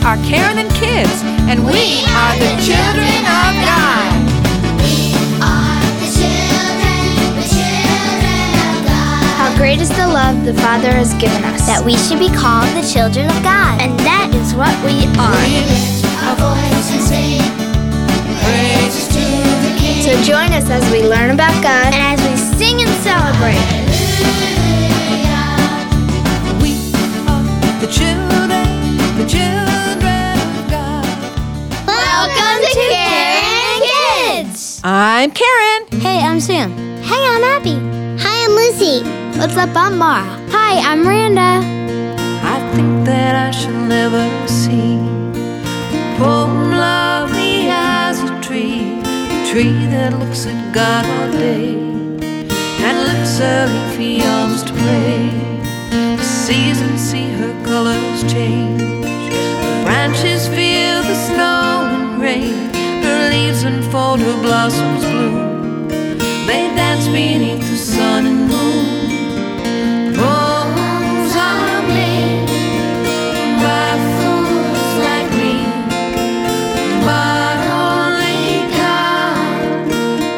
are Karen and Kids, and we are the children of God. we are are the the children children of God. How great is the love the Father has given us, that we should be called the children of God. and that is what we are. So join us as we learn about God And as we sing and celebrate, I'm Karen. Hey, I'm Sam. Hey, I'm Abby. Hi, I'm Lucy. What's up? I'm Mara. Hi, I'm Randa. I think that I shall never see the poem lovely as a tree, a tree that looks at God all day and lifts her leafy arms to play. The seasons see her colors change, leaves her blossoms bloom. They dance beneath the sun and moon. Are made by fools like me, but only God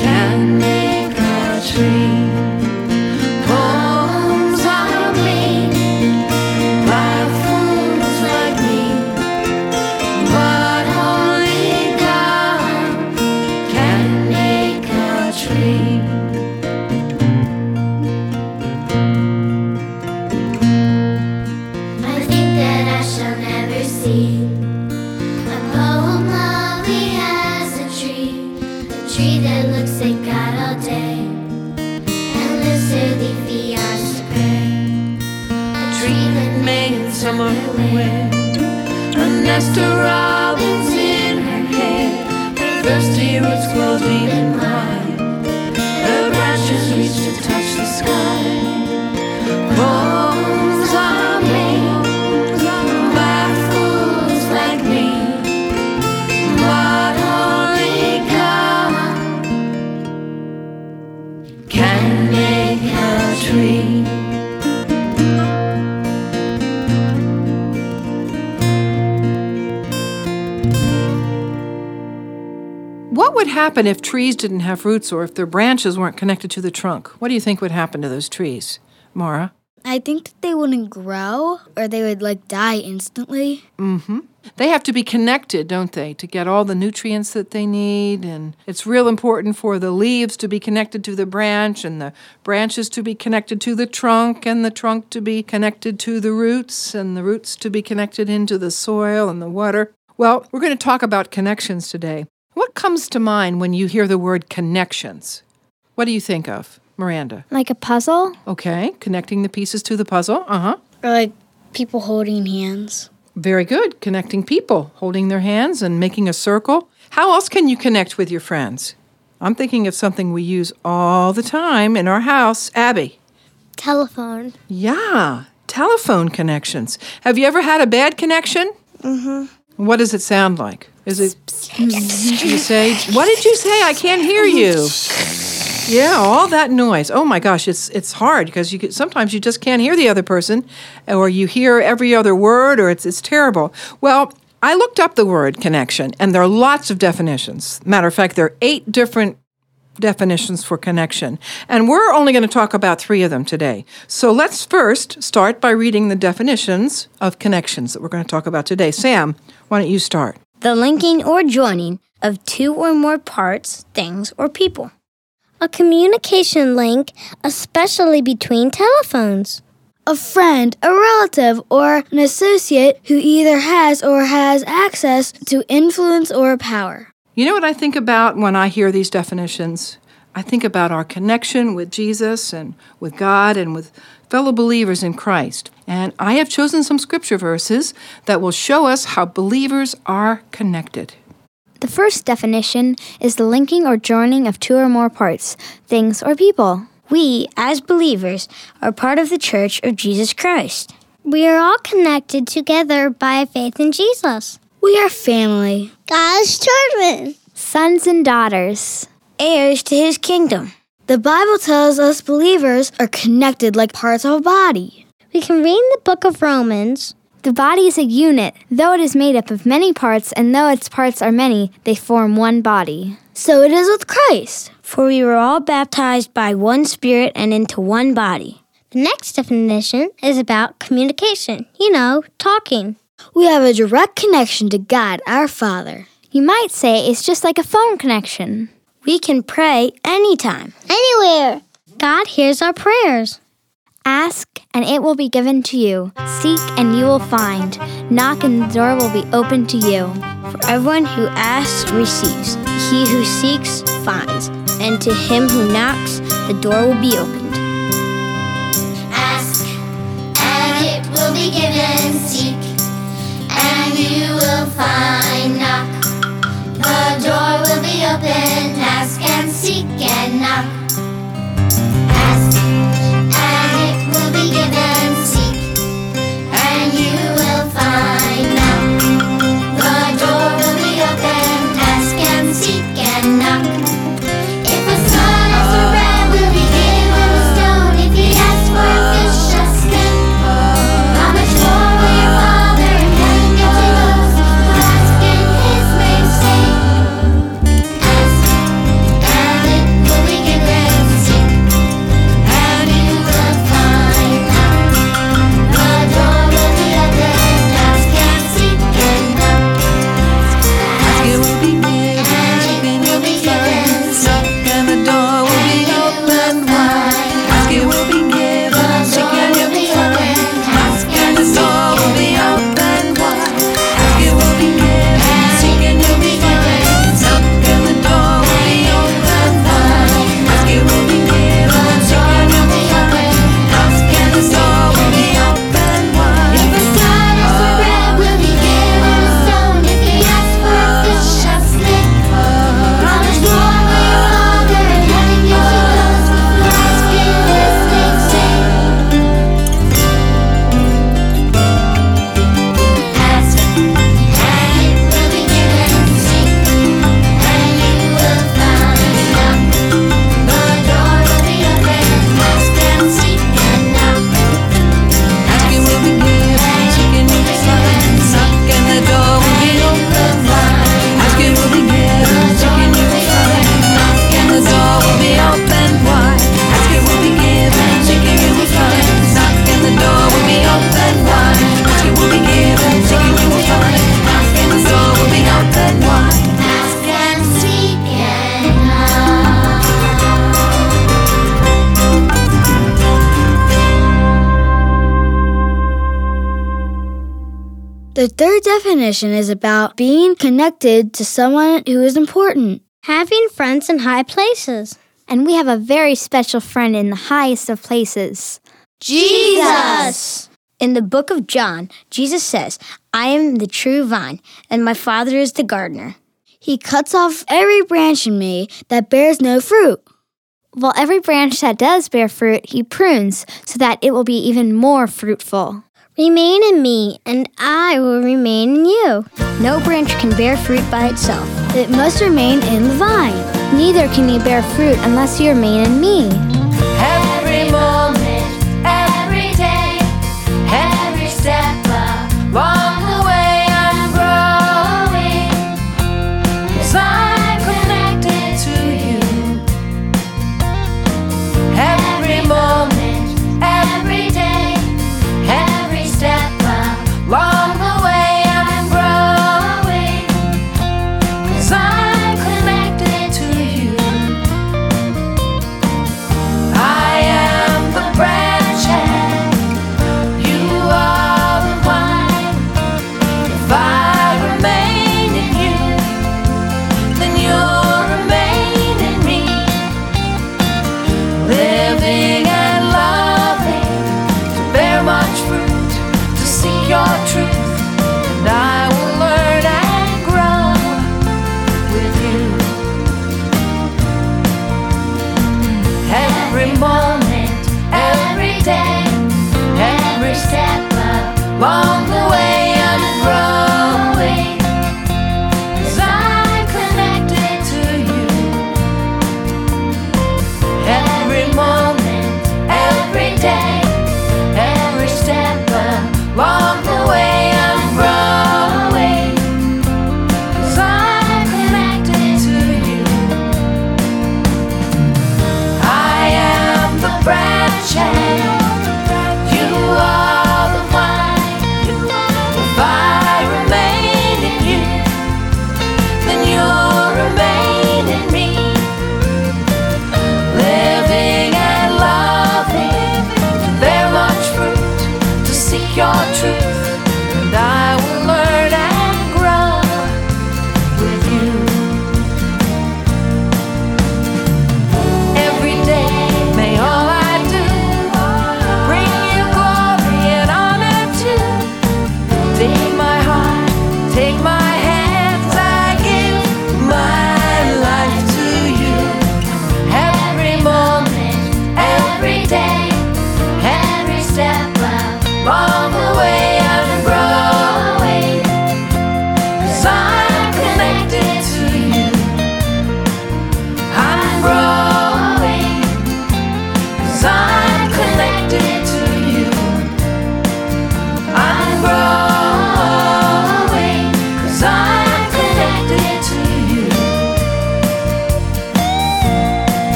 can make a tree. Tree that looks at God all day. And lifts her leafy arms to. A tree that in summer away, a nest of robins in her hair, her thirsty roots grow deep happen if trees didn't have roots or if their branches weren't connected to the trunk? What do you think would happen to those trees, Mara? I think that they wouldn't grow or they would like die instantly. Mm-hmm. They have to be connected, don't they, to get all the nutrients that they need. And it's real important for the leaves to be connected to the branch, and the branches to be connected to the trunk, and the trunk to be connected to the roots, and the roots to be connected into the soil and the water. Well, we're going to talk about connections today. What comes to mind when you hear the word connections? What do you think of, Miranda? Like a puzzle Okay, connecting the pieces to the puzzle. Uh huh. or like people holding hands. Very good. Connecting people, holding their hands and making a circle. How else can you connect with your friends? I'm thinking of something we use all the time in our house. Abby. telephone. Yeah, telephone connections. Have you ever had a bad connection? Mm-hmm. What does it sound like? Is it you say what did you say? I can't hear you. Yeah, all that noise. Oh my gosh, it's it's hard because you sometimes you just can't hear the other person, or you hear every other word, or it's it's terrible. Well, I looked up the word connection, and there are lots of definitions. Matter of fact, there are eight different definitions for connection, and we're only going to talk about three of them today. So let's first start by reading the definitions of connections that we're going to talk about today. Sam, why don't you start? The linking or joining of two or more parts, things, or people. A communication link, especially between telephones. A friend, a relative, or an associate who either has or has access to influence or power. You know what I think about when I hear these definitions? I think about our connection with Jesus and with God and with fellow believers in Christ. And I have chosen some scripture verses that will show us how believers are connected. The first definition is the linking or joining of two or more parts, things, or people. We, as believers, are part of the Church of Jesus Christ. We are all connected together by faith in Jesus. We are family, God's children, sons and daughters. heirs to his kingdom. The Bible tells us believers are connected like parts of a body. We can read in the book of Romans The The body is a unit. Though it is made up of many parts, and though its parts are many, they form one body. So it is with Christ. For we were all baptized by one Spirit and into one body. The next definition is about communication. You know, talking. We have a direct connection to God, our Father. You might say it's just like a phone connection. We can pray anytime, Anywhere. God hears our prayers. Ask, and it will be given to you. Seek, and you will find. Knock, and the door will be opened to you. For everyone who asks receives, he who seeks finds, and to him who knocks, the door will be opened. Ask, and it will be given. Seek, and you will find. Knock, the door will be open, Ask and seek and knock. The third definition is about being connected to someone who is important. Having friends in high places. And we have a very special friend in the highest of places. Jesus! In the book of John, Jesus says, I am the true vine, and my Father is the gardener. He cuts off every branch in me that bears no fruit. While every branch that does bear fruit, he prunes so that it will be even more fruitful. Remain in me, and I will remain in you. No branch can bear fruit by itself. It must remain in the vine. Neither can you bear fruit unless you remain in me. Every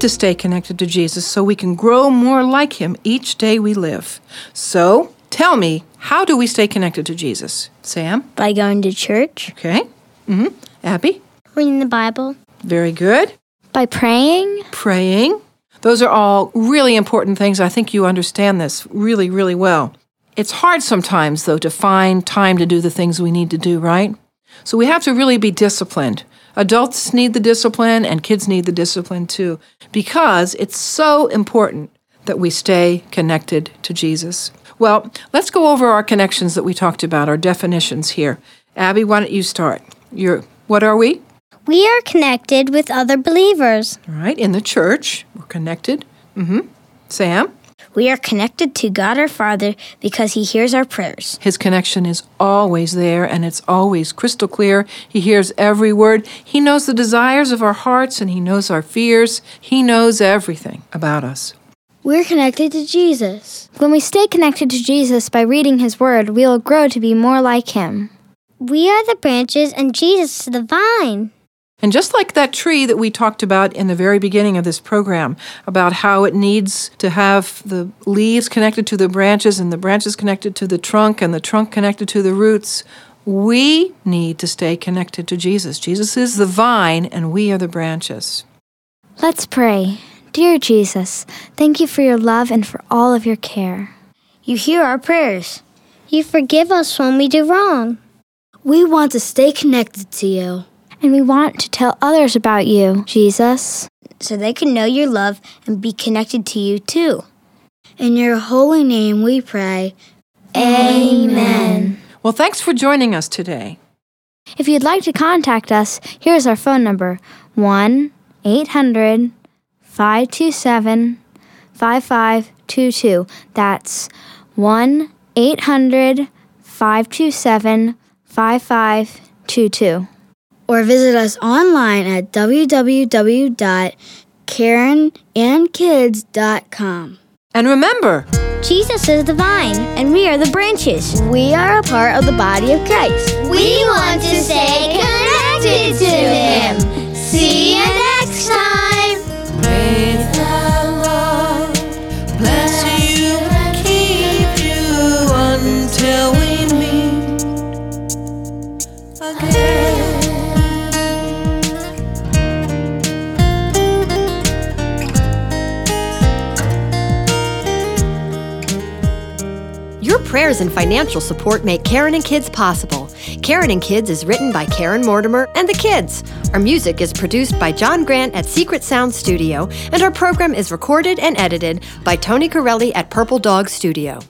to stay connected to Jesus so we can grow more like him each day we live. So, tell me, how do we stay connected to Jesus? Sam? By going to church, Okay. hmm Abby? reading the Bible, Very good. By praying, Praying. Those are all really important things. I think you understand this really, really well. It's hard sometimes, though, to find time to do the things we need to do, right? So we have to really be disciplined. Adults need the discipline, and kids need the discipline too, because it's so important that we stay connected to Jesus. Well, let's go over our connections that we talked about, our definitions here. Abby, why don't you start? You're, what are we? we are connected with other believers. All right, in the church, we're connected. Mm-hmm. Sam? We are connected to God our Father because He hears our prayers. His connection is always there and it's always crystal clear. He hears every word. He knows the desires of our hearts and He knows our fears. He knows everything about us. We're connected to Jesus. when we stay connected to Jesus by reading his word, we will grow to be more like him. We are the branches and Jesus is the vine. And just like that tree that we talked about in the very beginning of this program, about how it needs to have the leaves connected to the branches and the branches connected to the trunk and the trunk connected to the roots, we need to stay connected to Jesus. Jesus is the vine and we are the branches. Let's pray. Dear Jesus, thank you for your love and for all of your care. You hear our prayers. You forgive us when we do wrong. We want to stay connected to you. And we want to tell others about you, Jesus. so they can know your love and be connected to you too. In your holy name we pray. Amen. Well, thanks for joining us today. If you'd like to contact us, here's our phone number 1 800 527 5522. That's 1 800 527 5522. Or visit us online at www.karenandkids.com. And remember, Jesus is the vine, and we are the branches. We are a part of the body of Christ. We want to stay connected to Him. See you prayers and financial support make Karen and Kids possible. Karen and Kids is written by Karen Mortimer and the kids. Our music is produced by John Grant at Secret Sound Studio, and our program is recorded and edited by Tony Corelli at Purple Dog Studio.